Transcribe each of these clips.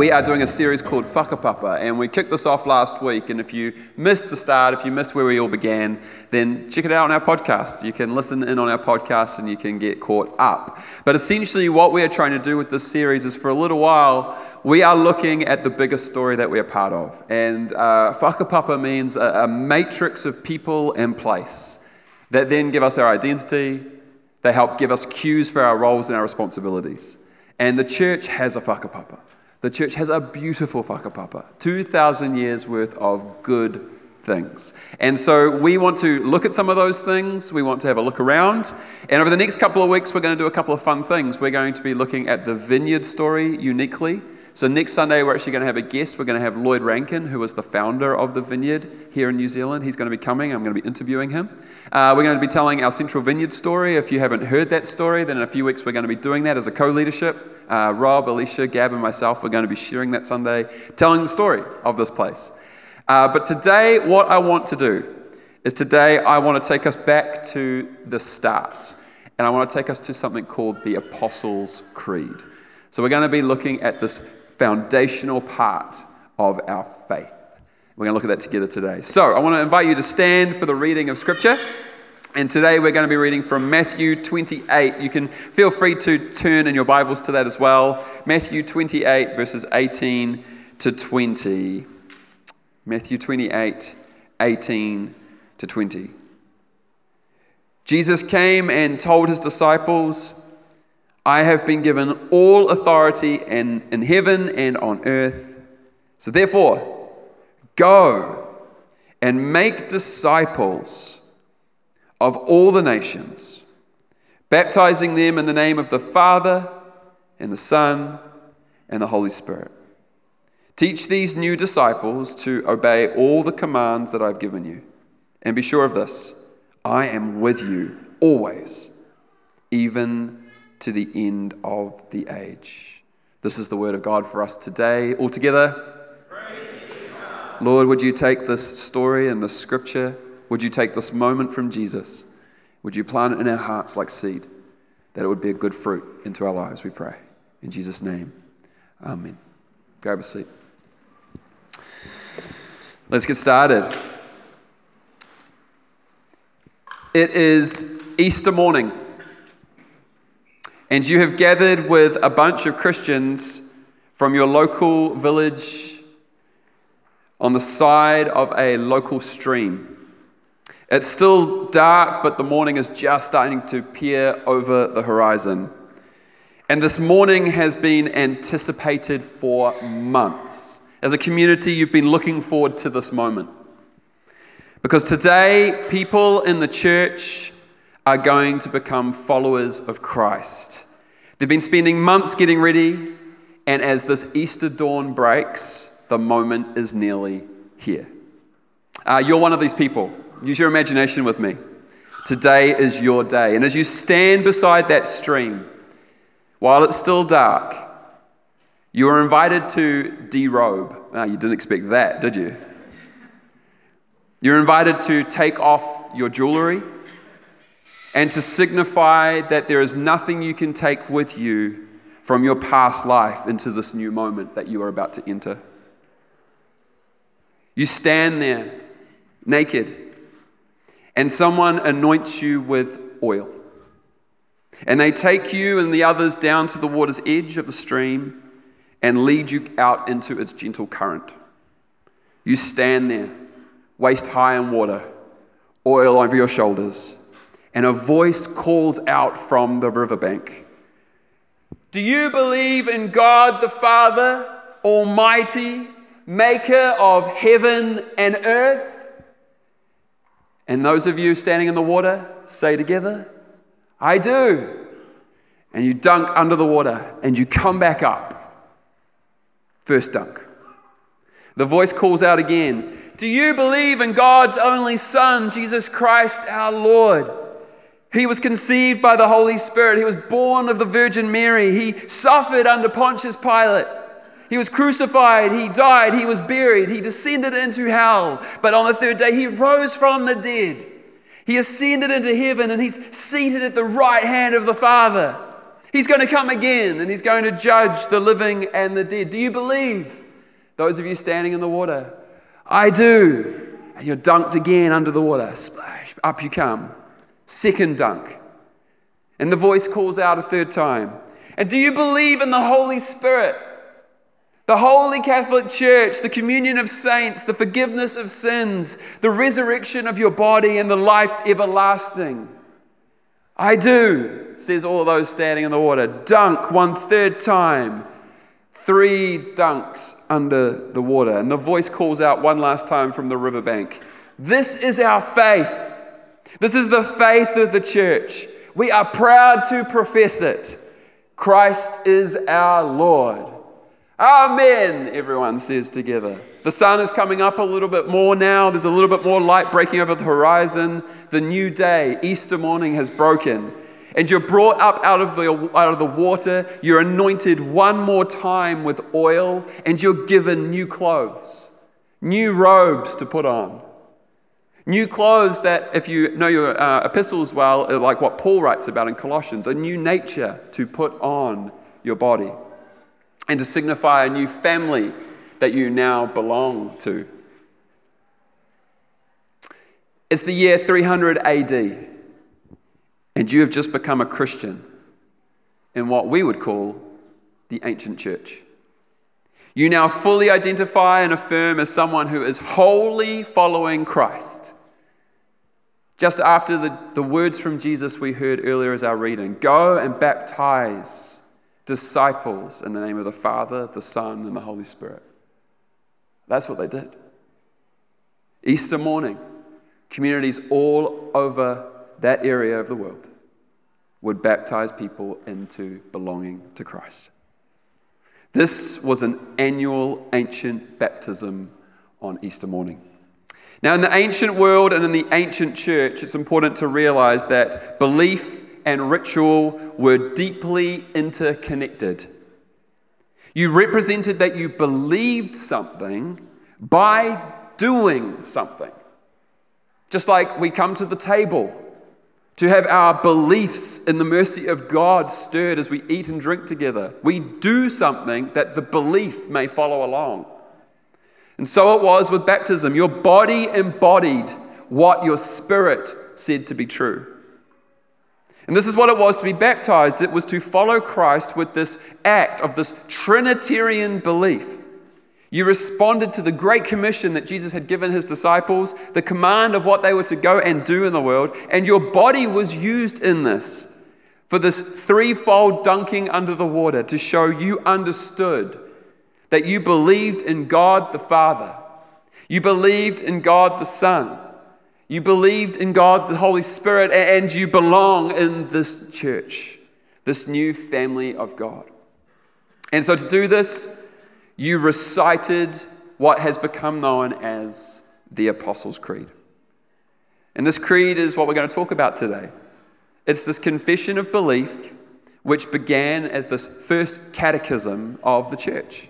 we are doing a series called Whakapapa, and we kicked this off last week. And if you missed the start, if you missed where we all began, then check it out on our podcast. You can listen in on our podcast and you can get caught up. But essentially, what we are trying to do with this series is for a little while, we are looking at the biggest story that we are part of. And uh, Whakapapa means a, a matrix of people and place that then give us our identity, they help give us cues for our roles and our responsibilities. And the church has a whakapapa. The church has a beautiful whakapapa, 2,000 years worth of good things. And so we want to look at some of those things. We want to have a look around. And over the next couple of weeks, we're going to do a couple of fun things. We're going to be looking at the vineyard story uniquely. So next Sunday, we're actually going to have a guest. We're going to have Lloyd Rankin, who was the founder of the vineyard here in New Zealand. He's going to be coming. I'm going to be interviewing him. Uh, we're going to be telling our Central Vineyard story. If you haven't heard that story, then in a few weeks, we're going to be doing that as a co leadership. Uh, Rob, Alicia, Gab, and myself are going to be sharing that Sunday, telling the story of this place. Uh, but today, what I want to do is today I want to take us back to the start. And I want to take us to something called the Apostles' Creed. So we're going to be looking at this foundational part of our faith. We're going to look at that together today. So I want to invite you to stand for the reading of Scripture. And today we're going to be reading from Matthew 28. You can feel free to turn in your Bibles to that as well. Matthew 28, verses 18 to 20. Matthew 28, 18 to 20. Jesus came and told his disciples, I have been given all authority in, in heaven and on earth. So therefore, go and make disciples of all the nations, baptizing them in the name of the Father and the Son and the Holy Spirit. Teach these new disciples to obey all the commands that I've given you. And be sure of this I am with you always, even to the end of the age. This is the word of God for us today. All together. Lord, would you take this story and this scripture? Would you take this moment from Jesus? Would you plant it in our hearts like seed, that it would be a good fruit into our lives, we pray. In Jesus' name, amen. Grab a seat. Let's get started. It is Easter morning, and you have gathered with a bunch of Christians from your local village on the side of a local stream. It's still dark, but the morning is just starting to peer over the horizon. And this morning has been anticipated for months. As a community, you've been looking forward to this moment. Because today, people in the church are going to become followers of Christ. They've been spending months getting ready, and as this Easter dawn breaks, the moment is nearly here. Uh, you're one of these people. Use your imagination with me. Today is your day. And as you stand beside that stream, while it's still dark, you are invited to derobe. Now, you didn't expect that, did you? You're invited to take off your jewelry and to signify that there is nothing you can take with you from your past life into this new moment that you are about to enter. You stand there naked and someone anoints you with oil. And they take you and the others down to the water's edge of the stream and lead you out into its gentle current. You stand there, waist high in water, oil over your shoulders, and a voice calls out from the riverbank Do you believe in God the Father, Almighty, maker of heaven and earth? And those of you standing in the water, say together, I do. And you dunk under the water and you come back up. First dunk. The voice calls out again Do you believe in God's only Son, Jesus Christ our Lord? He was conceived by the Holy Spirit. He was born of the Virgin Mary. He suffered under Pontius Pilate. He was crucified, he died, he was buried, he descended into hell. But on the third day, he rose from the dead. He ascended into heaven and he's seated at the right hand of the Father. He's going to come again and he's going to judge the living and the dead. Do you believe? Those of you standing in the water, I do. And you're dunked again under the water. Splash, up you come. Second dunk. And the voice calls out a third time. And do you believe in the Holy Spirit? The Holy Catholic Church, the communion of saints, the forgiveness of sins, the resurrection of your body, and the life everlasting. I do, says all those standing in the water. Dunk one third time. Three dunks under the water. And the voice calls out one last time from the riverbank This is our faith. This is the faith of the church. We are proud to profess it. Christ is our Lord. Amen, everyone says together. The sun is coming up a little bit more now. There's a little bit more light breaking over the horizon. The new day, Easter morning, has broken. And you're brought up out of, the, out of the water. You're anointed one more time with oil, and you're given new clothes, new robes to put on. New clothes that, if you know your uh, epistles well, like what Paul writes about in Colossians, a new nature to put on your body and to signify a new family that you now belong to. It's the year 300 AD, and you have just become a Christian in what we would call the ancient church. You now fully identify and affirm as someone who is wholly following Christ. Just after the, the words from Jesus we heard earlier as our reading go and baptize disciples in the name of the Father, the Son, and the Holy Spirit. That's what they did. Easter morning, communities all over that area of the world would baptize people into belonging to Christ. This was an annual ancient baptism on Easter morning. Now, in the ancient world and in the ancient church, it's important to realize that belief and ritual were deeply interconnected. You represented that you believed something by doing something. Just like we come to the table to have our beliefs in the mercy of God stirred as we eat and drink together. We do something that the belief may follow along. And so it was with baptism. Your body embodied what your spirit said to be true. And this is what it was to be baptized. It was to follow Christ with this act of this Trinitarian belief. You responded to the great commission that Jesus had given his disciples, the command of what they were to go and do in the world, and your body was used in this for this threefold dunking under the water to show you understood that you believed in God the Father, you believed in God the Son, you believed in God, the Holy Spirit, and you belong in this church, this new family of God. And so to do this, you recited what has become known as the Apostles' Creed. And this creed is what we're going to talk about today. It's this confession of belief which began as this first catechism of the church.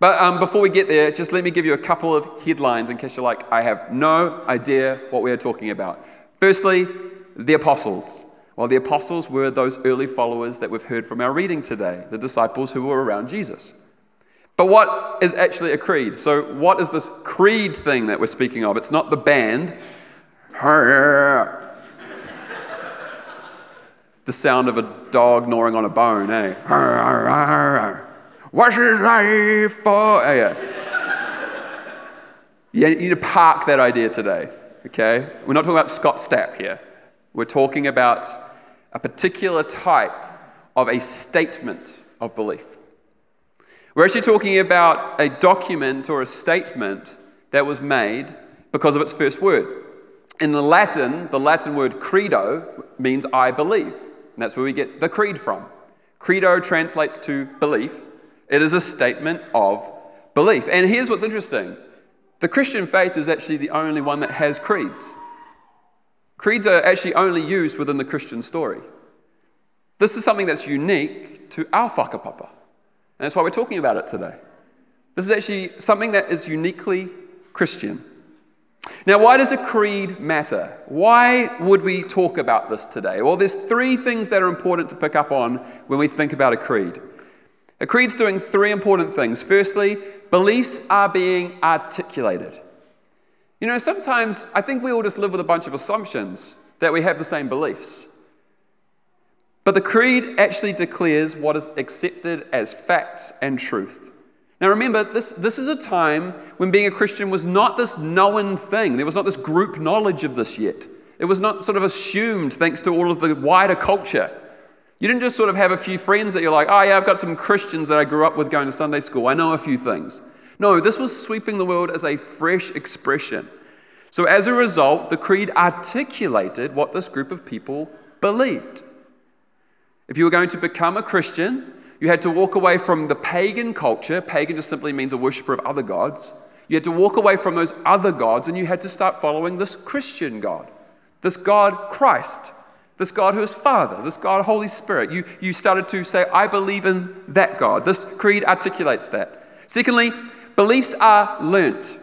But um, before we get there, just let me give you a couple of headlines in case you're like, I have no idea what we are talking about. Firstly, the apostles. Well, the apostles were those early followers that we've heard from our reading today, the disciples who were around Jesus. But what is actually a creed? So, what is this creed thing that we're speaking of? It's not the band. the sound of a dog gnawing on a bone, eh? What's his life for? Oh, yeah. You need to park that idea today, okay? We're not talking about Scott Stapp here. We're talking about a particular type of a statement of belief. We're actually talking about a document or a statement that was made because of its first word. In the Latin, the Latin word credo means I believe. And that's where we get the creed from. Credo translates to belief. It is a statement of belief. And here's what's interesting the Christian faith is actually the only one that has creeds. Creeds are actually only used within the Christian story. This is something that's unique to our whakapapa. And that's why we're talking about it today. This is actually something that is uniquely Christian. Now, why does a creed matter? Why would we talk about this today? Well, there's three things that are important to pick up on when we think about a creed. A creed's doing three important things. Firstly, beliefs are being articulated. You know, sometimes I think we all just live with a bunch of assumptions that we have the same beliefs. But the creed actually declares what is accepted as facts and truth. Now remember, this, this is a time when being a Christian was not this known thing. There was not this group knowledge of this yet. It was not sort of assumed thanks to all of the wider culture. You didn't just sort of have a few friends that you're like, oh yeah, I've got some Christians that I grew up with going to Sunday school. I know a few things. No, this was sweeping the world as a fresh expression. So as a result, the creed articulated what this group of people believed. If you were going to become a Christian, you had to walk away from the pagan culture. Pagan just simply means a worshiper of other gods. You had to walk away from those other gods and you had to start following this Christian God, this God Christ, this God who is Father, this God Holy Spirit. You, you started to say, I believe in that God. This creed articulates that. Secondly, beliefs are learnt.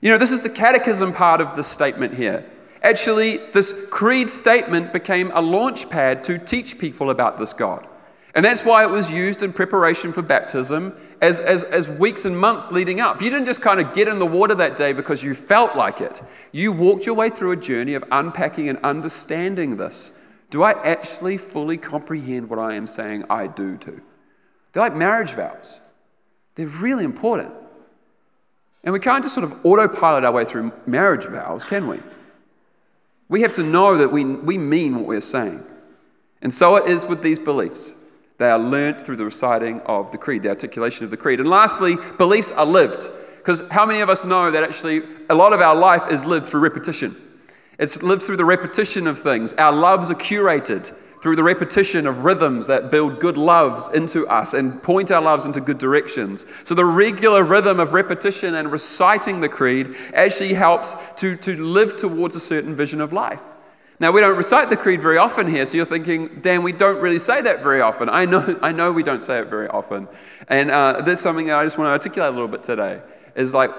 You know, this is the catechism part of the statement here. Actually, this creed statement became a launch pad to teach people about this God. And that's why it was used in preparation for baptism as, as, as weeks and months leading up. You didn't just kind of get in the water that day because you felt like it. You walked your way through a journey of unpacking and understanding this. Do I actually fully comprehend what I am saying I do to? They're like marriage vows, they're really important. And we can't just sort of autopilot our way through marriage vows, can we? We have to know that we, we mean what we're saying. And so it is with these beliefs. They are learnt through the reciting of the creed, the articulation of the creed. And lastly, beliefs are lived. Because how many of us know that actually a lot of our life is lived through repetition? It's lived through the repetition of things. Our loves are curated through the repetition of rhythms that build good loves into us and point our loves into good directions. So, the regular rhythm of repetition and reciting the creed actually helps to, to live towards a certain vision of life. Now, we don't recite the creed very often here, so you're thinking, Dan, we don't really say that very often. I know, I know we don't say it very often. And uh, something that I just want to articulate a little bit today is like,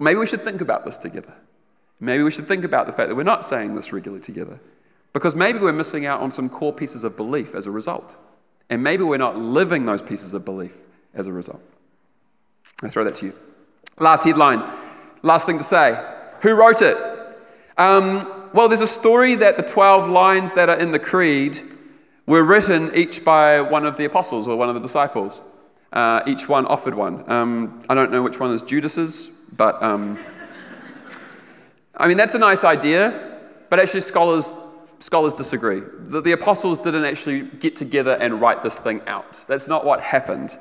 maybe we should think about this together. Maybe we should think about the fact that we're not saying this regularly together. Because maybe we're missing out on some core pieces of belief as a result. And maybe we're not living those pieces of belief as a result. I throw that to you. Last headline, last thing to say. Who wrote it? Um, well, there's a story that the 12 lines that are in the creed were written each by one of the apostles or one of the disciples. Uh, each one offered one. Um, I don't know which one is Judas's, but um, I mean, that's a nice idea, but actually, scholars, scholars disagree. The, the, apostles didn't actually get together and write this thing out. That's not what happened.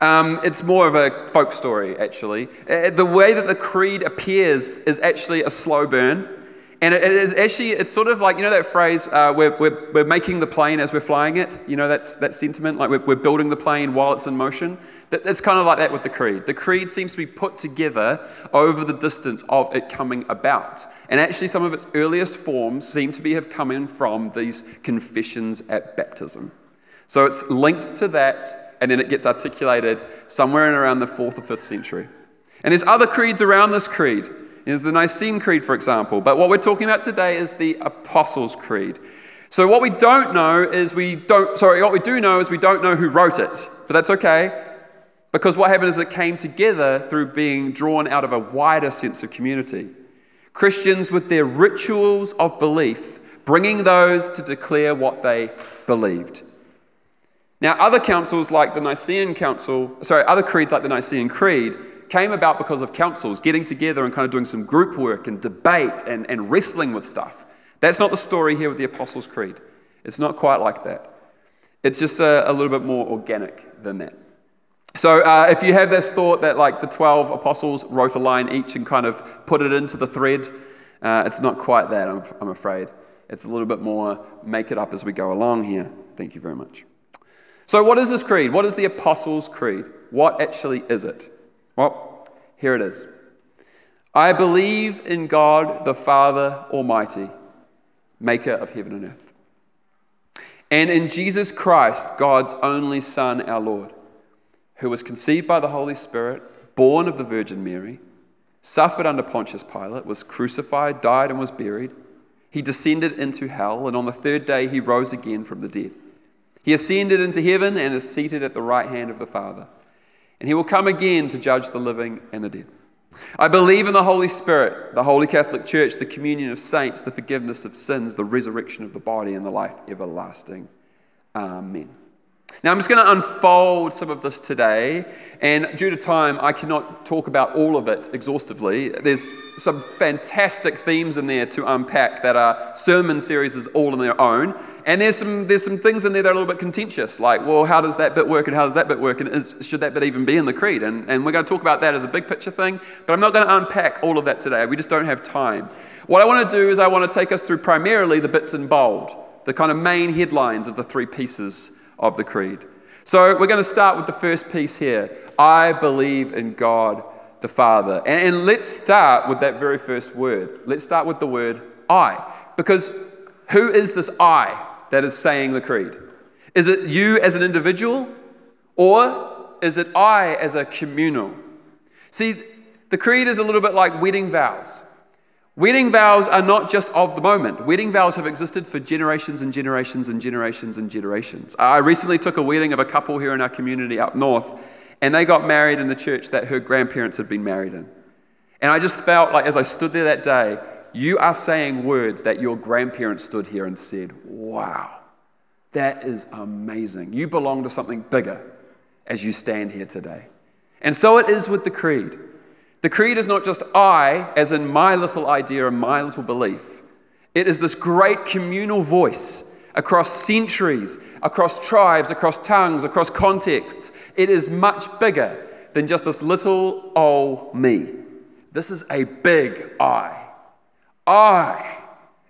Um, it's more of a folk story, actually. Uh, the way that the creed appears is actually a slow burn. And it is actually, it's sort of like, you know that phrase, uh, we're, we're, we're making the plane as we're flying it? You know, that's that sentiment, like we're, we're building the plane while it's in motion? That, it's kind of like that with the creed. The creed seems to be put together over the distance of it coming about. And actually, some of its earliest forms seem to be have come in from these confessions at baptism. So it's linked to that, and then it gets articulated somewhere in around the fourth or fifth century. And there's other creeds around this creed is the Nicene Creed, for example. But what we're talking about today is the Apostles' Creed. So what we don't know is we don't, sorry, what we do know is we don't know who wrote it. But that's okay. Because what happened is it came together through being drawn out of a wider sense of community. Christians with their rituals of belief, bringing those to declare what they believed. Now, other councils like the Nicene Council, sorry, other creeds like the Nicene Creed, came about because of councils getting together and kind of doing some group work and debate and, and wrestling with stuff. That's not the story here with the Apostles' Creed. It's not quite like that. It's just a, a little bit more organic than that. So uh, if you have this thought that like the 12 apostles wrote a line each and kind of put it into the thread, uh, it's not quite that, I'm, I'm afraid. It's a little bit more make it up as we go along here. Thank you very much. So, what is this creed? What is the Apostles' Creed? What actually is it? Well, here it is. I believe in God the Father Almighty, maker of heaven and earth, and in Jesus Christ, God's only Son, our Lord, who was conceived by the Holy Spirit, born of the Virgin Mary, suffered under Pontius Pilate, was crucified, died, and was buried. He descended into hell, and on the third day he rose again from the dead. He ascended into heaven and is seated at the right hand of the Father. And he will come again to judge the living and the dead. I believe in the Holy Spirit, the Holy Catholic Church, the communion of saints, the forgiveness of sins, the resurrection of the body, and the life everlasting. Amen. Now, I'm just going to unfold some of this today, and due to time, I cannot talk about all of it exhaustively. There's some fantastic themes in there to unpack that are sermon series all on their own, and there's some, there's some things in there that are a little bit contentious, like, well, how does that bit work and how does that bit work, and is, should that bit even be in the creed? And, and we're going to talk about that as a big picture thing, but I'm not going to unpack all of that today. We just don't have time. What I want to do is I want to take us through primarily the bits in bold, the kind of main headlines of the three pieces of the creed. So we're going to start with the first piece here I believe in God the Father. And, and, let's start with that very first word. Let's start with the word I. Because who is this I that is saying the creed? Is it you as an individual? Or is it I as a communal? See, the creed is a little bit like wedding vows. Wedding vows are not just of the moment. Wedding vows have existed for generations and generations and generations and generations. I recently took a wedding of a couple here in our community up north, and they got married in the church that her grandparents had been married in. And I just felt like as I stood there that day, you are saying words that your grandparents stood here and said, Wow, that is amazing. You belong to something bigger as you stand here today. And so it is with the creed. The creed is not just I, as in my little idea and my little belief. It is this great communal voice across centuries, across tribes, across tongues, across contexts. It is much bigger than just this little old me. This is a big I. I,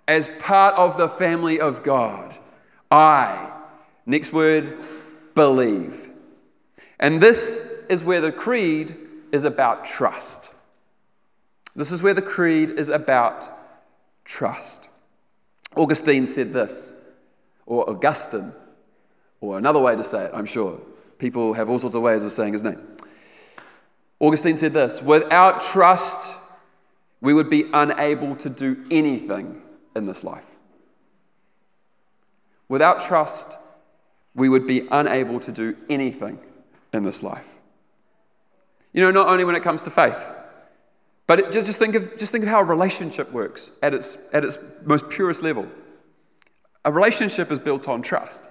as part of the family of God. I. Next word, believe. And this is where the creed is about trust. This is where the creed is about trust. Augustine said this, or Augustine, or another way to say it, I'm sure. People have all sorts of ways of saying his name. Augustine said this without trust, we would be unable to do anything in this life. Without trust, we would be unable to do anything in this life. You know, not only when it comes to faith, but it, just, just, think of, just think of how a relationship works at its, at its most purest level. A relationship is built on trust,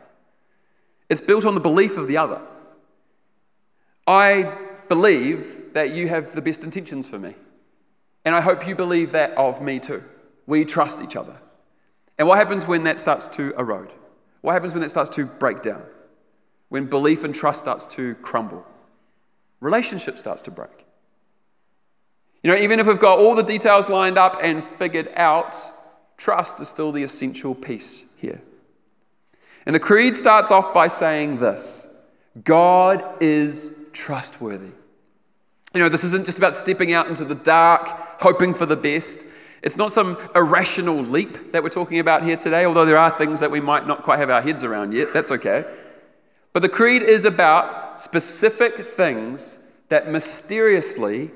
it's built on the belief of the other. I believe that you have the best intentions for me. And I hope you believe that of me too. We trust each other. And what happens when that starts to erode? What happens when that starts to break down? When belief and trust starts to crumble? relationship starts to break. You know, even if we've got all the details lined up and figured out, trust is still the essential piece here. And the creed starts off by saying this God is trustworthy. You know, this isn't just about stepping out into the dark, hoping for the best. It's not some irrational leap that we're talking about here today, although there are things that we might not quite have our heads around yet. That's okay. But the creed is about specific things that mysteriously,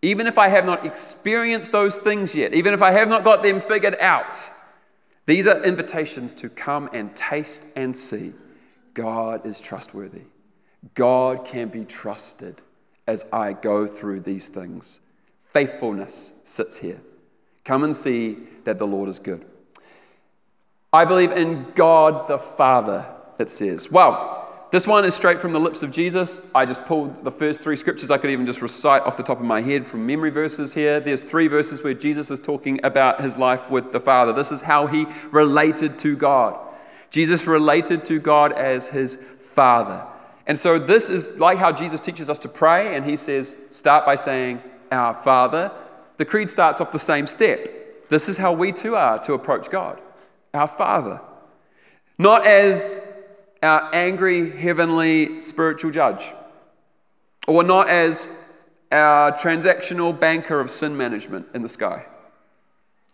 even if I have not experienced those things yet, even if I have not got them figured out, these are invitations to come and taste and see God is trustworthy. God can be trusted as I go through these things. Faithfulness sits here. Come and see that the Lord is good. I believe in God the Father, it says. Well, this one is straight from the lips of Jesus. I just pulled the first three scriptures I could even just recite off the top of my head from memory verses here. There's three verses where Jesus is talking about his life with the Father. This is how he related to God. Jesus related to God as his Father. And so this is like how Jesus teaches us to pray, and he says, start by saying, Our Father. The creed starts off the same step. This is how we too are to approach God. Our Father. Not as our angry heavenly spiritual judge, or not as our transactional banker of sin management in the sky,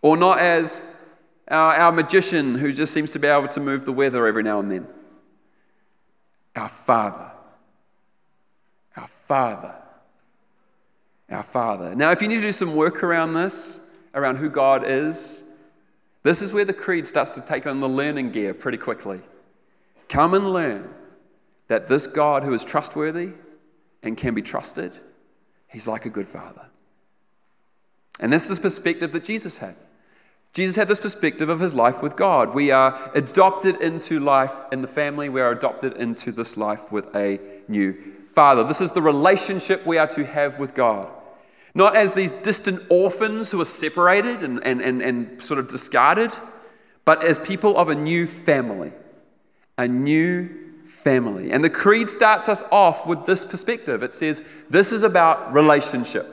or not as our, our magician who just seems to be able to move the weather every now and then. Our Father. Our Father. Our Father. Now, if you need to do some work around this, around who God is, this is where the creed starts to take on the learning gear pretty quickly. Come and learn that this God who is trustworthy and can be trusted, he's like a good father. And that's the perspective that Jesus had. Jesus had this perspective of his life with God. We are adopted into life in the family, we are adopted into this life with a new father. This is the relationship we are to have with God. Not as these distant orphans who are separated and, and, and, and sort of discarded, but as people of a new family. A new family. And the creed starts us off with this perspective it says, This is about relationship.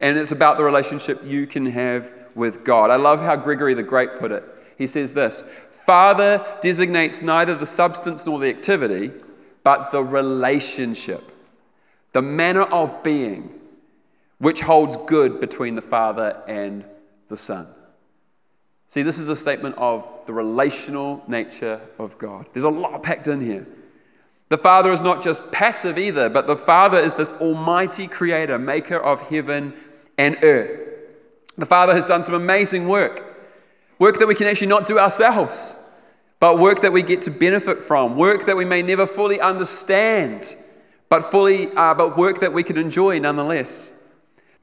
And it's about the relationship you can have with God. I love how Gregory the Great put it. He says this Father designates neither the substance nor the activity, but the relationship, the manner of being, which holds good between the Father and the Son. See, this is a statement of the relational nature of God. There's a lot packed in here. The Father is not just passive either, but the Father is this almighty creator, maker of heaven and earth. The Father has done some amazing work, work that we can actually not do ourselves, but work that we get to benefit from, work that we may never fully understand, but fully, uh, but work that we can enjoy nonetheless.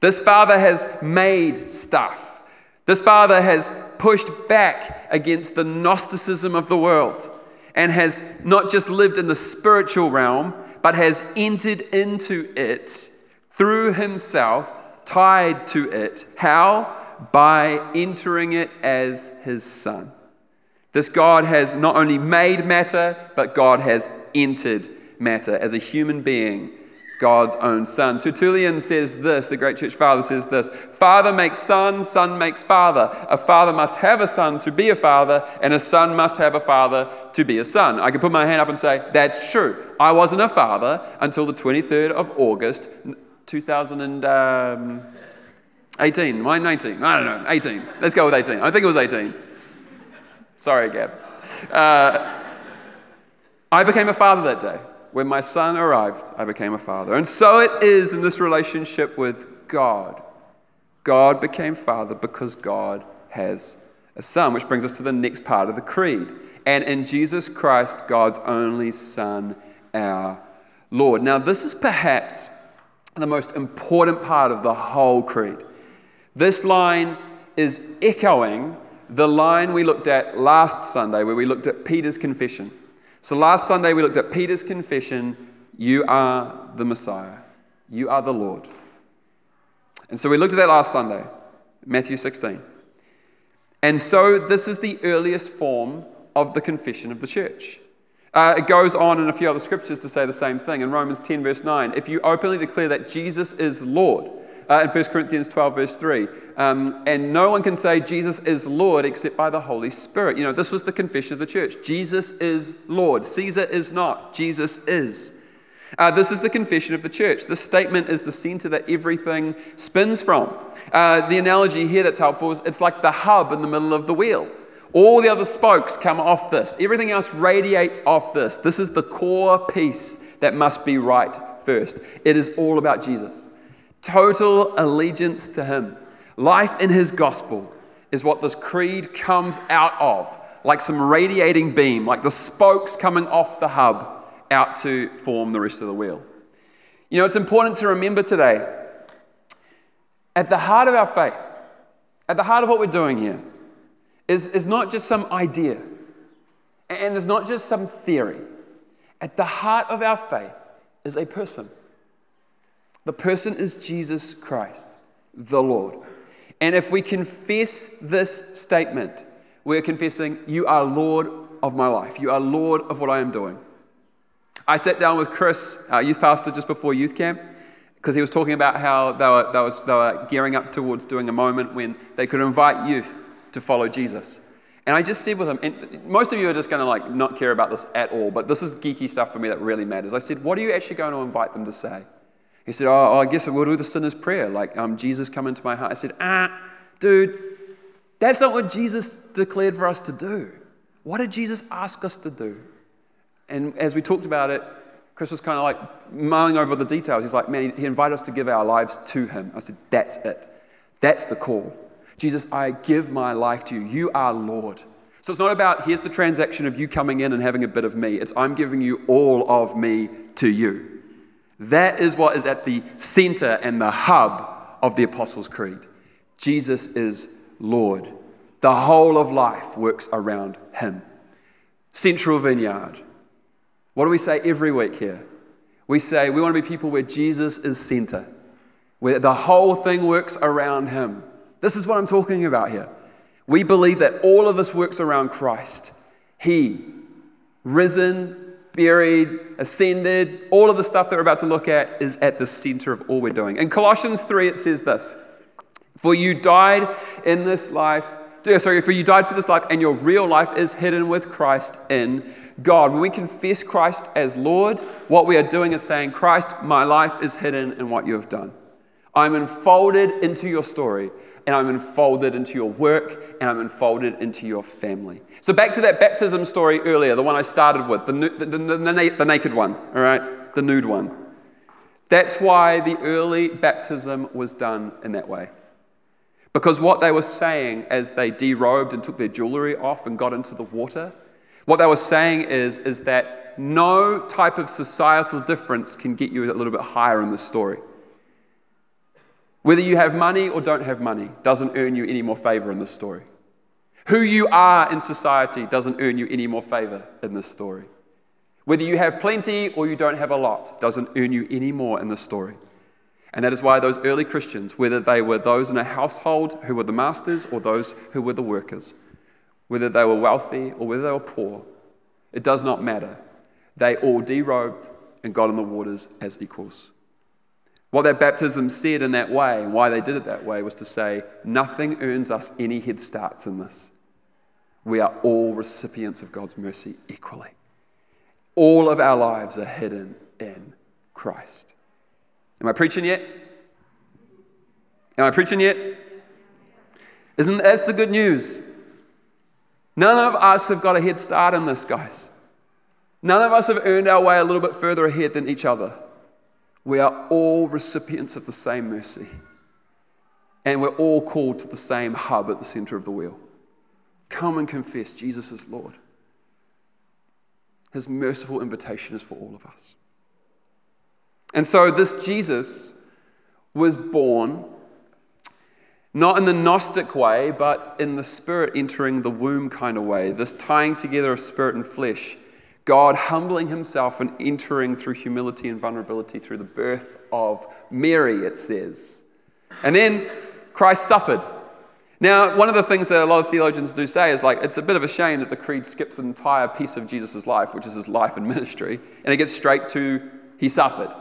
This Father has made stuff. This Father has pushed back against the Gnosticism of the world and has not just lived in the spiritual realm, but has entered into it through himself tied to it. How? By entering it as his son. This God has not only made matter, but God has entered matter as a human being, God's own son. Tertullian says this, the great church father says this Father makes son, son makes father. A father must have a son to be a father, and a son must have a father to be a son. I can put my hand up and say, That's true. I wasn't a father until the 23rd of August, 2018. Um, Why 19? I don't know. 18. Let's go with 18. I think it was 18. Sorry, Gab. Uh, I became a father that day. When my son arrived, I became a father. And so it is in this relationship with God. God became father because God has a son, which brings us to the next part of the creed. And in Jesus Christ, God's only Son, our Lord. Now, this is perhaps the most important part of the whole creed. This line is echoing the line we looked at last Sunday, where we looked at Peter's confession. So last Sunday, we looked at Peter's confession You are the Messiah, you are the Lord. And so we looked at that last Sunday, Matthew 16. And so this is the earliest form of the confession of the church. Uh, it goes on in a few other scriptures to say the same thing. In Romans 10, verse 9, if you openly declare that Jesus is Lord, uh, in 1 Corinthians 12, verse 3, um, and no one can say Jesus is Lord except by the Holy Spirit. You know, this was the confession of the church Jesus is Lord. Caesar is not, Jesus is. Uh, this is the confession of the church. This statement is the center that everything spins from. Uh, the analogy here that's helpful is it's like the hub in the middle of the wheel. All the other spokes come off this. Everything else radiates off this. This is the core piece that must be right first. It is all about Jesus. Total allegiance to Him. Life in His gospel is what this creed comes out of, like some radiating beam, like the spokes coming off the hub out to form the rest of the wheel. You know, it's important to remember today at the heart of our faith, at the heart of what we're doing here, is, is not just some idea and it's not just some theory. At the heart of our faith is a person. The person is Jesus Christ, the Lord. And if we confess this statement, we're confessing, You are Lord of my life. You are Lord of what I am doing. I sat down with Chris, our youth pastor, just before youth camp, because he was talking about how they were, they, was, they were gearing up towards doing a moment when they could invite youth to follow Jesus. And I just said with him, and most of you are just going to like not care about this at all, but this is geeky stuff for me that really matters. I said, what are you actually going to invite them to say? He said, oh, oh I guess we'll do the sinner's prayer, like um, Jesus come into my heart. I said, ah, dude, that's not what Jesus declared for us to do. What did Jesus ask us to do? And as we talked about it, Chris was kind of like mulling over the details. He's like, man, he invited us to give our lives to him. I said, that's it. That's the call. Jesus, I give my life to you. You are Lord. So it's not about here's the transaction of you coming in and having a bit of me. It's I'm giving you all of me to you. That is what is at the center and the hub of the Apostles' Creed. Jesus is Lord. The whole of life works around him. Central Vineyard. What do we say every week here? We say we want to be people where Jesus is center, where the whole thing works around him. This is what I'm talking about here. We believe that all of this works around Christ. He, risen, buried, ascended, all of the stuff that we're about to look at is at the center of all we're doing. In Colossians 3, it says this For you died in this life, sorry, for you died to this life, and your real life is hidden with Christ in God. When we confess Christ as Lord, what we are doing is saying, Christ, my life is hidden in what you have done. I'm enfolded into your story and I'm enfolded into your work, and I'm enfolded into your family. So, back to that baptism story earlier, the one I started with, the, the, the, the, the naked one, all right? The nude one. That's why the early baptism was done in that way. Because what they were saying as they derobed and took their jewelry off and got into the water, what they were saying is, is that no type of societal difference can get you a little bit higher in the story. Whether you have money or don't have money doesn't earn you any more favor in this story. Who you are in society doesn't earn you any more favor in this story. Whether you have plenty or you don't have a lot doesn't earn you any more in this story. And that is why those early Christians, whether they were those in a household who were the masters or those who were the workers, whether they were wealthy or whether they were poor, it does not matter. They all derobed and got in the waters as equals. What that baptism said in that way, and why they did it that way, was to say, nothing earns us any head starts in this. We are all recipients of God's mercy equally. All of our lives are hidden in Christ. Am I preaching yet? Am I preaching yet? Isn't that the good news? None of us have got a head start in this, guys. None of us have earned our way a little bit further ahead than each other. We are all recipients of the same mercy. And we're all called to the same hub at the center of the wheel. Come and confess Jesus is Lord. His merciful invitation is for all of us. And so, this Jesus was born not in the Gnostic way, but in the Spirit entering the womb kind of way, this tying together of spirit and flesh God humbling himself and entering through humility and vulnerability through the birth of Mary, it says. And then Christ suffered. Now, one of the things that a lot of theologians do say is like, it's a bit of a shame that the creed skips an entire piece of Jesus' life, which is his life and ministry, and it gets straight to he suffered.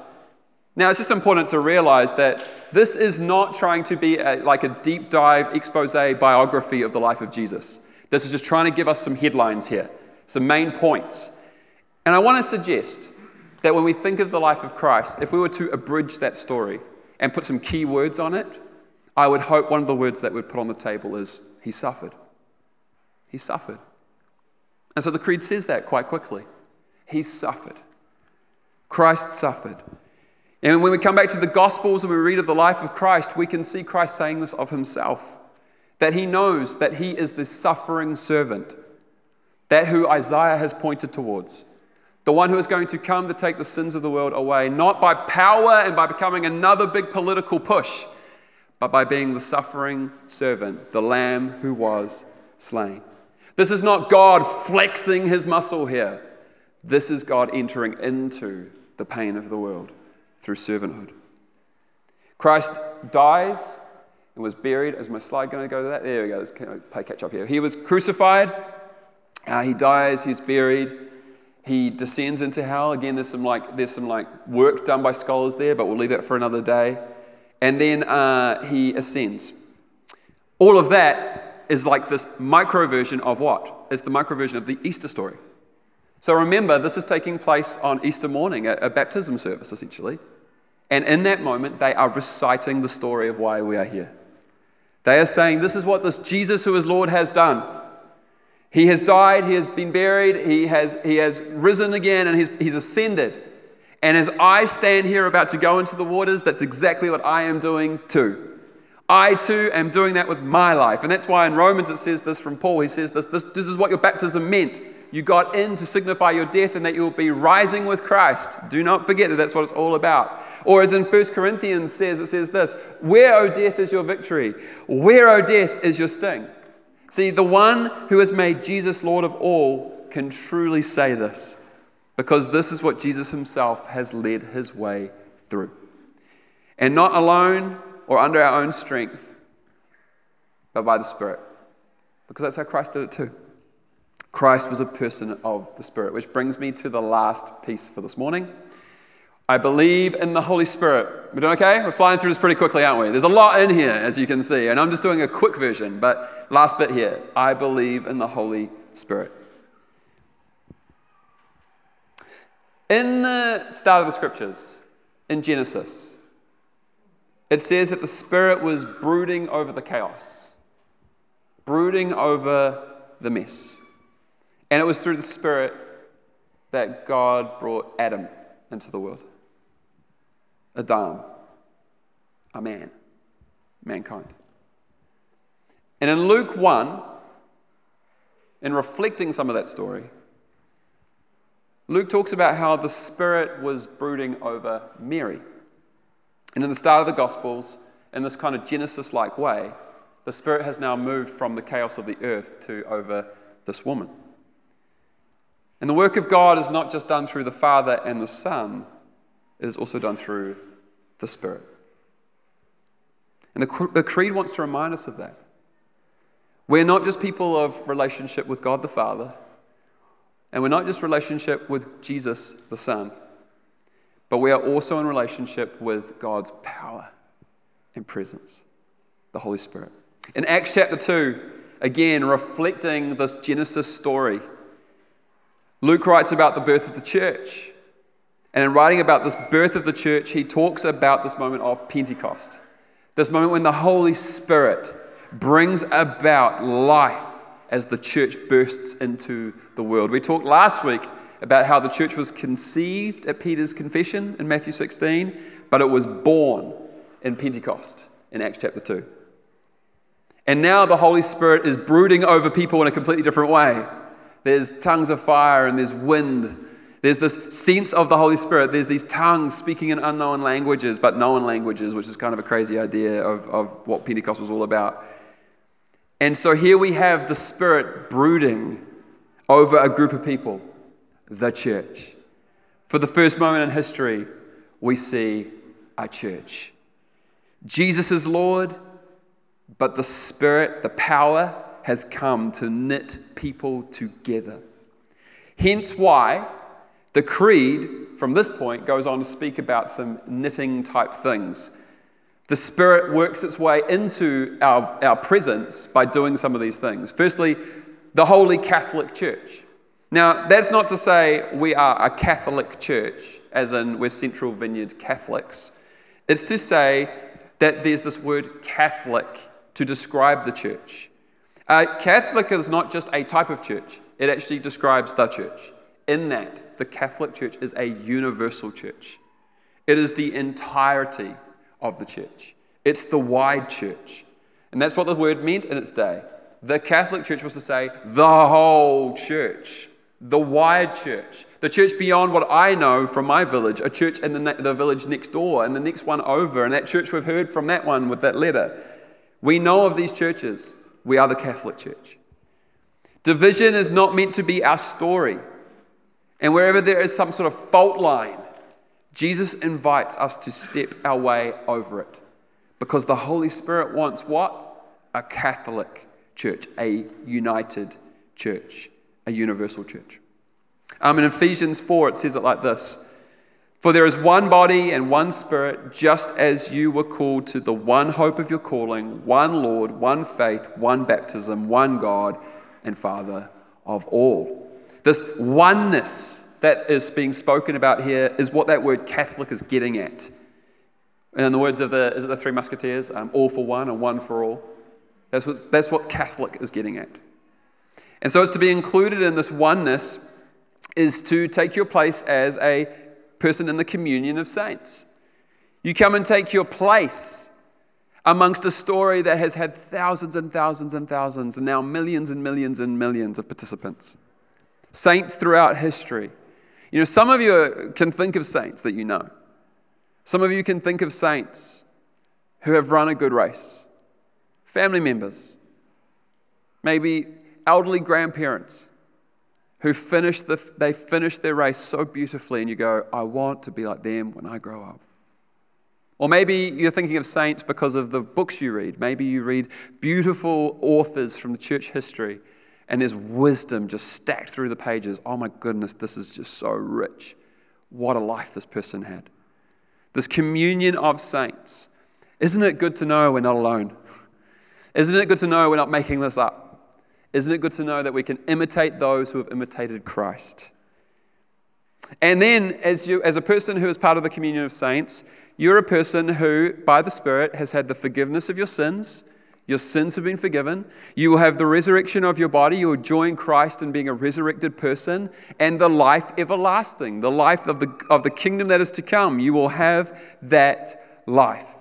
Now, it's just important to realize that this is not trying to be a, like a deep dive expose biography of the life of Jesus. This is just trying to give us some headlines here, some main points. And I want to suggest that when we think of the life of Christ, if we were to abridge that story and put some key words on it, I would hope one of the words that we'd put on the table is, He suffered. He suffered. And so the Creed says that quite quickly. He suffered. Christ suffered. And when we come back to the Gospels and we read of the life of Christ, we can see Christ saying this of himself that he knows that he is the suffering servant, that who Isaiah has pointed towards the one who is going to come to take the sins of the world away, not by power and by becoming another big political push, but by being the suffering servant, the lamb who was slain. This is not God flexing his muscle here. This is God entering into the pain of the world through servanthood. Christ dies and was buried. Is my slide going to go to that? There we go. Let's play catch up here. He was crucified. Uh, he dies. He's buried. He descends into hell. Again, there's some like there's some like work done by scholars there, but we'll leave that for another day. And then uh, he ascends. All of that is like this micro version of what? It's the micro version of the Easter story. So remember, this is taking place on Easter morning, a, a baptism service essentially. And in that moment, they are reciting the story of why we are here. They are saying, This is what this Jesus who is Lord has done. He has died, he has been buried, he has, he has risen again, and he's, he's ascended. And as I stand here about to go into the waters, that's exactly what I am doing too. I too am doing that with my life. And that's why in Romans it says this from Paul. He says this this, this is what your baptism meant. You got in to signify your death and that you will be rising with Christ. Do not forget that that's what it's all about. Or as in 1 Corinthians says, it says this Where, O death, is your victory? Where, O death, is your sting? See, the one who has made Jesus Lord of all can truly say this because this is what Jesus himself has led his way through. And not alone or under our own strength, but by the Spirit. Because that's how Christ did it too. Christ was a person of the Spirit, which brings me to the last piece for this morning. I believe in the Holy Spirit. We're doing okay? We're flying through this pretty quickly, aren't we? There's a lot in here, as you can see, and I'm just doing a quick version, but last bit here. I believe in the Holy Spirit. In the start of the scriptures, in Genesis, it says that the Spirit was brooding over the chaos, brooding over the mess. And it was through the Spirit that God brought Adam into the world. Adam, a man, mankind. And in Luke 1, in reflecting some of that story, Luke talks about how the Spirit was brooding over Mary. And in the start of the Gospels, in this kind of Genesis like way, the Spirit has now moved from the chaos of the earth to over this woman. And the work of God is not just done through the Father and the Son, it is also done through the Spirit. And the, the Creed wants to remind us of that. We're not just people of relationship with God the Father and we're not just relationship with Jesus the Son, but we are also in relationship with God's power and presence, the Holy Spirit. In Acts chapter 2, again, reflecting this Genesis story, Luke writes about the birth of the church. And in writing about this birth of the church, he talks about this moment of Pentecost, this moment when the Holy Spirit brings about life as the church bursts into the world. We talked last week about how the church was conceived at Peter's confession in Matthew 16, but it was born in Pentecost in Acts chapter 2. And now the Holy Spirit is brooding over people in a completely different way. There's tongues of fire and there's wind. There's this sense of the Holy Spirit. There's these tongues speaking in unknown languages, but known languages, which is kind of a crazy idea of, of what Pentecost was all about. And so here we have the Spirit brooding over a group of people, the church. For the first moment in history, we see a church. Jesus is Lord, but the Spirit, the power, has come to knit people together. Hence why the creed from this point goes on to speak about some knitting type things. The Spirit works its way into our, our presence by doing some of these things. Firstly, the Holy Catholic Church. Now, that's not to say we are a Catholic church, as in we're Central Vineyard Catholics. It's to say that there's this word Catholic to describe the church. Uh, Catholic is not just a type of church, it actually describes the church. In that, the Catholic Church is a universal church, it is the entirety of the church. It's the wide church. And that's what the word meant in its day. The Catholic Church was to say the whole church, the wide church, the church beyond what I know from my village, a church in the, the village next door, and the next one over, and that church we've heard from that one with that letter. We know of these churches. We are the Catholic Church. Division is not meant to be our story. And wherever there is some sort of fault line, Jesus invites us to step our way over it because the Holy Spirit wants what? A Catholic church, a united church, a universal church. Um, in Ephesians 4, it says it like this For there is one body and one spirit, just as you were called to the one hope of your calling, one Lord, one faith, one baptism, one God and Father of all. This oneness that is being spoken about here is what that word Catholic is getting at. And in the words of the, is it the Three Musketeers? Um, all for one and one for all. That's what, that's what Catholic is getting at. And so it's to be included in this oneness is to take your place as a person in the communion of saints. You come and take your place amongst a story that has had thousands and thousands and thousands, and now millions and millions and millions of participants. Saints throughout history. You know, some of you can think of saints that you know. Some of you can think of saints who have run a good race, family members, maybe elderly grandparents who finish the, they finished their race so beautifully, and you go, I want to be like them when I grow up. Or maybe you're thinking of saints because of the books you read. Maybe you read beautiful authors from the church history, and there's wisdom just stacked through the pages. Oh my goodness, this is just so rich. What a life this person had. This communion of saints. Isn't it good to know we're not alone? Isn't it good to know we're not making this up? Isn't it good to know that we can imitate those who have imitated Christ? And then, as, you, as a person who is part of the communion of saints, you're a person who, by the Spirit, has had the forgiveness of your sins. Your sins have been forgiven. You will have the resurrection of your body. You will join Christ in being a resurrected person and the life everlasting, the life of the, of the kingdom that is to come. You will have that life.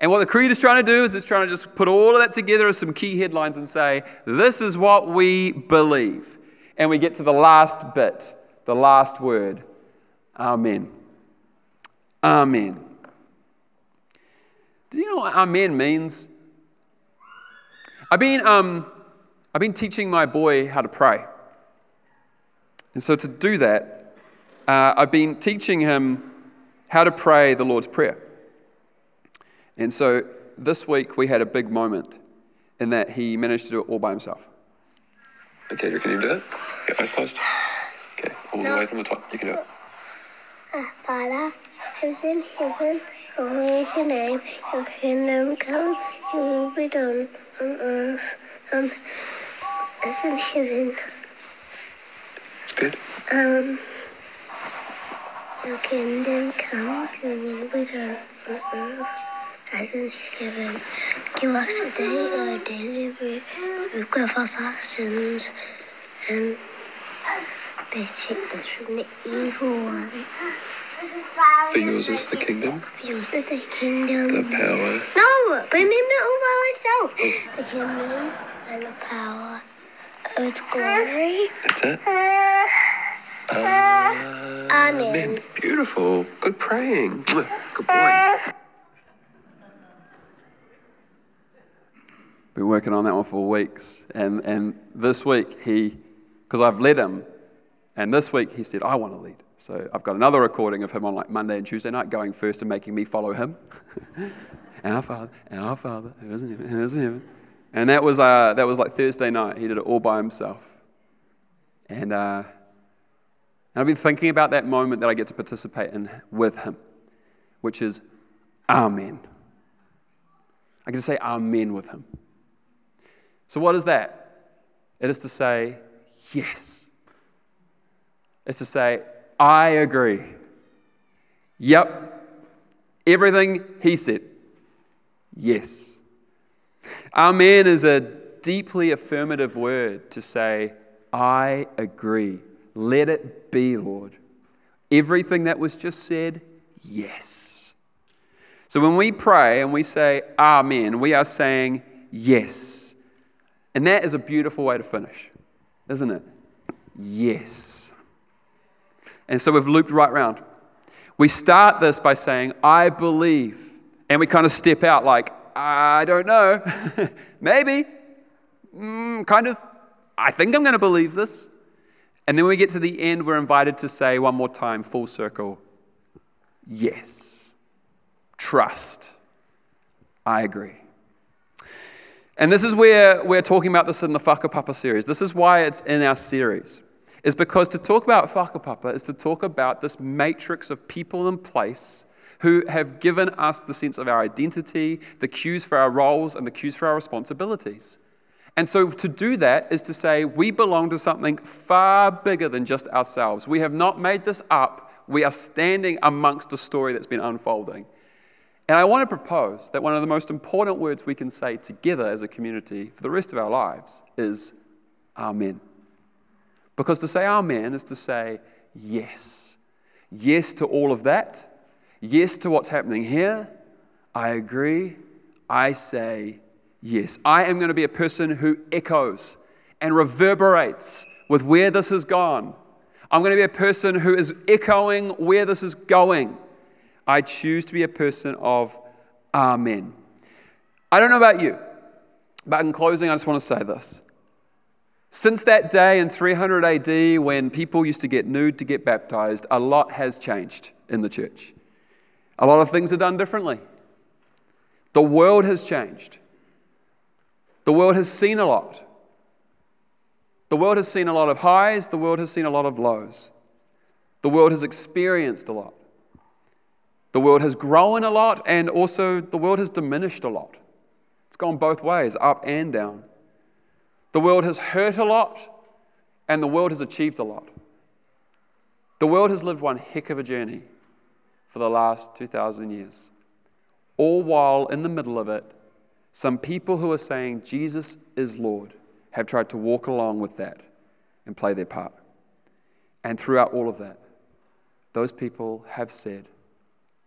And what the creed is trying to do is it's trying to just put all of that together as some key headlines and say, this is what we believe. And we get to the last bit, the last word. Amen. Amen. Do you know what amen means? I've been, um, I've been teaching my boy how to pray. And so to do that, uh, I've been teaching him how to pray the Lord's Prayer. And so this week we had a big moment in that he managed to do it all by himself. Okay, can you do it? Get eyes closed. Okay, all the way from the top. You can do it. Uh, Father, who's in heaven, Holy is your name, your kingdom come, your will be done on earth um, as in heaven. It's good. Um, your kingdom come, your will be done on earth as in heaven. Give us today our daily bread. Forgive us our sins and protect us from the evil one. For yours is the kingdom, For Yours is the kingdom. the power. No, remember all by myself. Oh. The kingdom and the power and the glory. That's it. Uh, uh, Amen. Beautiful. Good praying. Good boy. Been working on that one for weeks. And, and this week, he, because I've led him, and this week he said, I want to lead. So I've got another recording of him on like Monday and Tuesday night going first and making me follow him. our Father, our Father, who is in heaven, who is in heaven. And that was, uh, that was like Thursday night. He did it all by himself. And, uh, and I've been thinking about that moment that I get to participate in with him, which is Amen. I get to say Amen with him. So, what is that? It is to say, Yes. It's to say, I agree. Yep. Everything he said. Yes. Amen is a deeply affirmative word to say, I agree. Let it be, Lord. Everything that was just said, yes. So when we pray and we say Amen, we are saying yes. And that is a beautiful way to finish, isn't it? Yes. And so we've looped right round. We start this by saying, I believe. And we kind of step out like, I don't know. Maybe. Mm, kind of. I think I'm going to believe this. And then when we get to the end, we're invited to say one more time, full circle, yes. Trust. I agree. And this is where we're talking about this in the Whakapapa series. This is why it's in our series is because to talk about whakapapa is to talk about this matrix of people and place who have given us the sense of our identity, the cues for our roles, and the cues for our responsibilities. And so to do that is to say we belong to something far bigger than just ourselves. We have not made this up, we are standing amongst a story that's been unfolding. And I want to propose that one of the most important words we can say together as a community for the rest of our lives is Amen. Because to say amen is to say yes. Yes to all of that. Yes to what's happening here. I agree. I say yes. I am going to be a person who echoes and reverberates with where this has gone. I'm going to be a person who is echoing where this is going. I choose to be a person of Amen. I don't know about you, but in closing, I just want to say this. Since that day in 300 AD, when people used to get nude to get baptized, a lot has changed in the church. A lot of things are done differently. The world has changed. The world has seen a lot. The world has seen a lot of highs, the world has seen a lot of lows. The world has experienced a lot. The world has grown a lot, and also the world has diminished a lot. It's gone both ways, up and down. The world has hurt a lot, and the world has achieved a lot. The world has lived one heck of a journey for the last 2,000 years. All while in the middle of it, some people who are saying Jesus is Lord have tried to walk along with that and play their part. And throughout all of that, those people have said,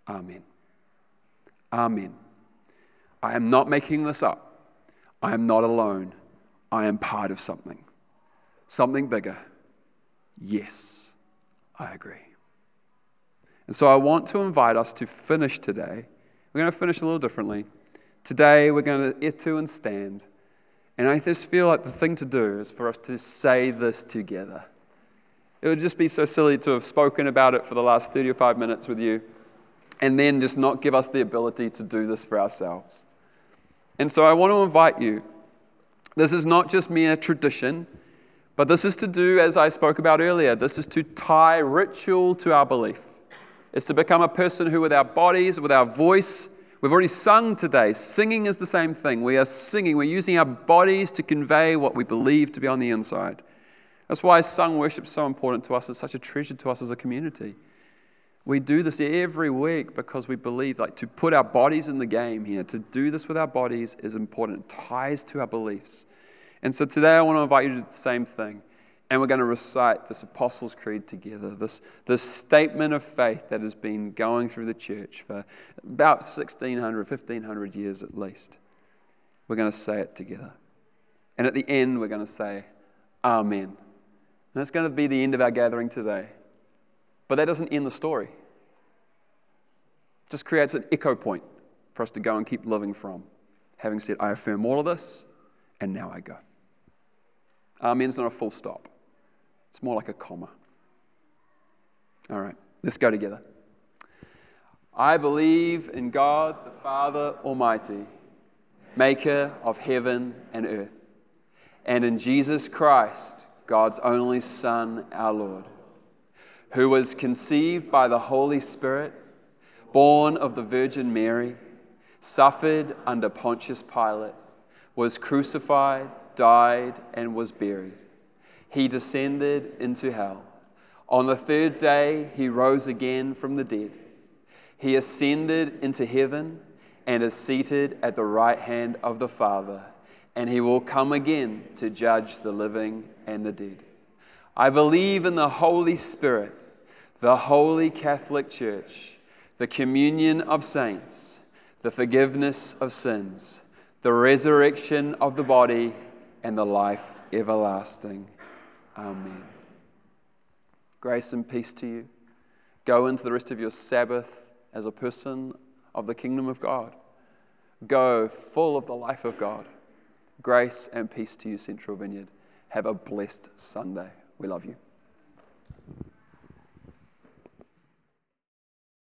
Amen. Amen. I am not making this up. I am not alone. I am part of something. Something bigger. Yes, I agree. And so I want to invite us to finish today. We're going to finish a little differently. Today, we're going to etu and stand. And I just feel like the thing to do is for us to say this together. It would just be so silly to have spoken about it for the last 35 minutes with you and then just not give us the ability to do this for ourselves. And so I want to invite you. This is not just mere tradition, but this is to do, as I spoke about earlier, this is to tie ritual to our belief. It's to become a person who, with our bodies, with our voice, we've already sung today. Singing is the same thing. We are singing, we're using our bodies to convey what we believe to be on the inside. That's why sung worship is so important to us. It's such a treasure to us as a community. We do this every week because we believe like to put our bodies in the game here, to do this with our bodies is important. It ties to our beliefs. And so today I want to invite you to do the same thing. And we're going to recite this Apostles' Creed together, this, this statement of faith that has been going through the church for about 1600, 1500 years at least. We're going to say it together. And at the end, we're going to say, Amen. And that's going to be the end of our gathering today. But that doesn't end the story. Just creates an echo point for us to go and keep living from. Having said, I affirm all of this, and now I go. Amen's not a full stop, it's more like a comma. All right, let's go together. I believe in God the Father Almighty, maker of heaven and earth, and in Jesus Christ, God's only Son, our Lord who was conceived by the Holy Spirit, born of the Virgin Mary, suffered under Pontius Pilate, was crucified, died, and was buried. He descended into hell. On the third day, he rose again from the dead. He ascended into heaven and is seated at the right hand of the Father, and he will come again to judge the living and the dead. I believe in the Holy Spirit the Holy Catholic Church, the communion of saints, the forgiveness of sins, the resurrection of the body, and the life everlasting. Amen. Grace and peace to you. Go into the rest of your Sabbath as a person of the kingdom of God. Go full of the life of God. Grace and peace to you, Central Vineyard. Have a blessed Sunday. We love you.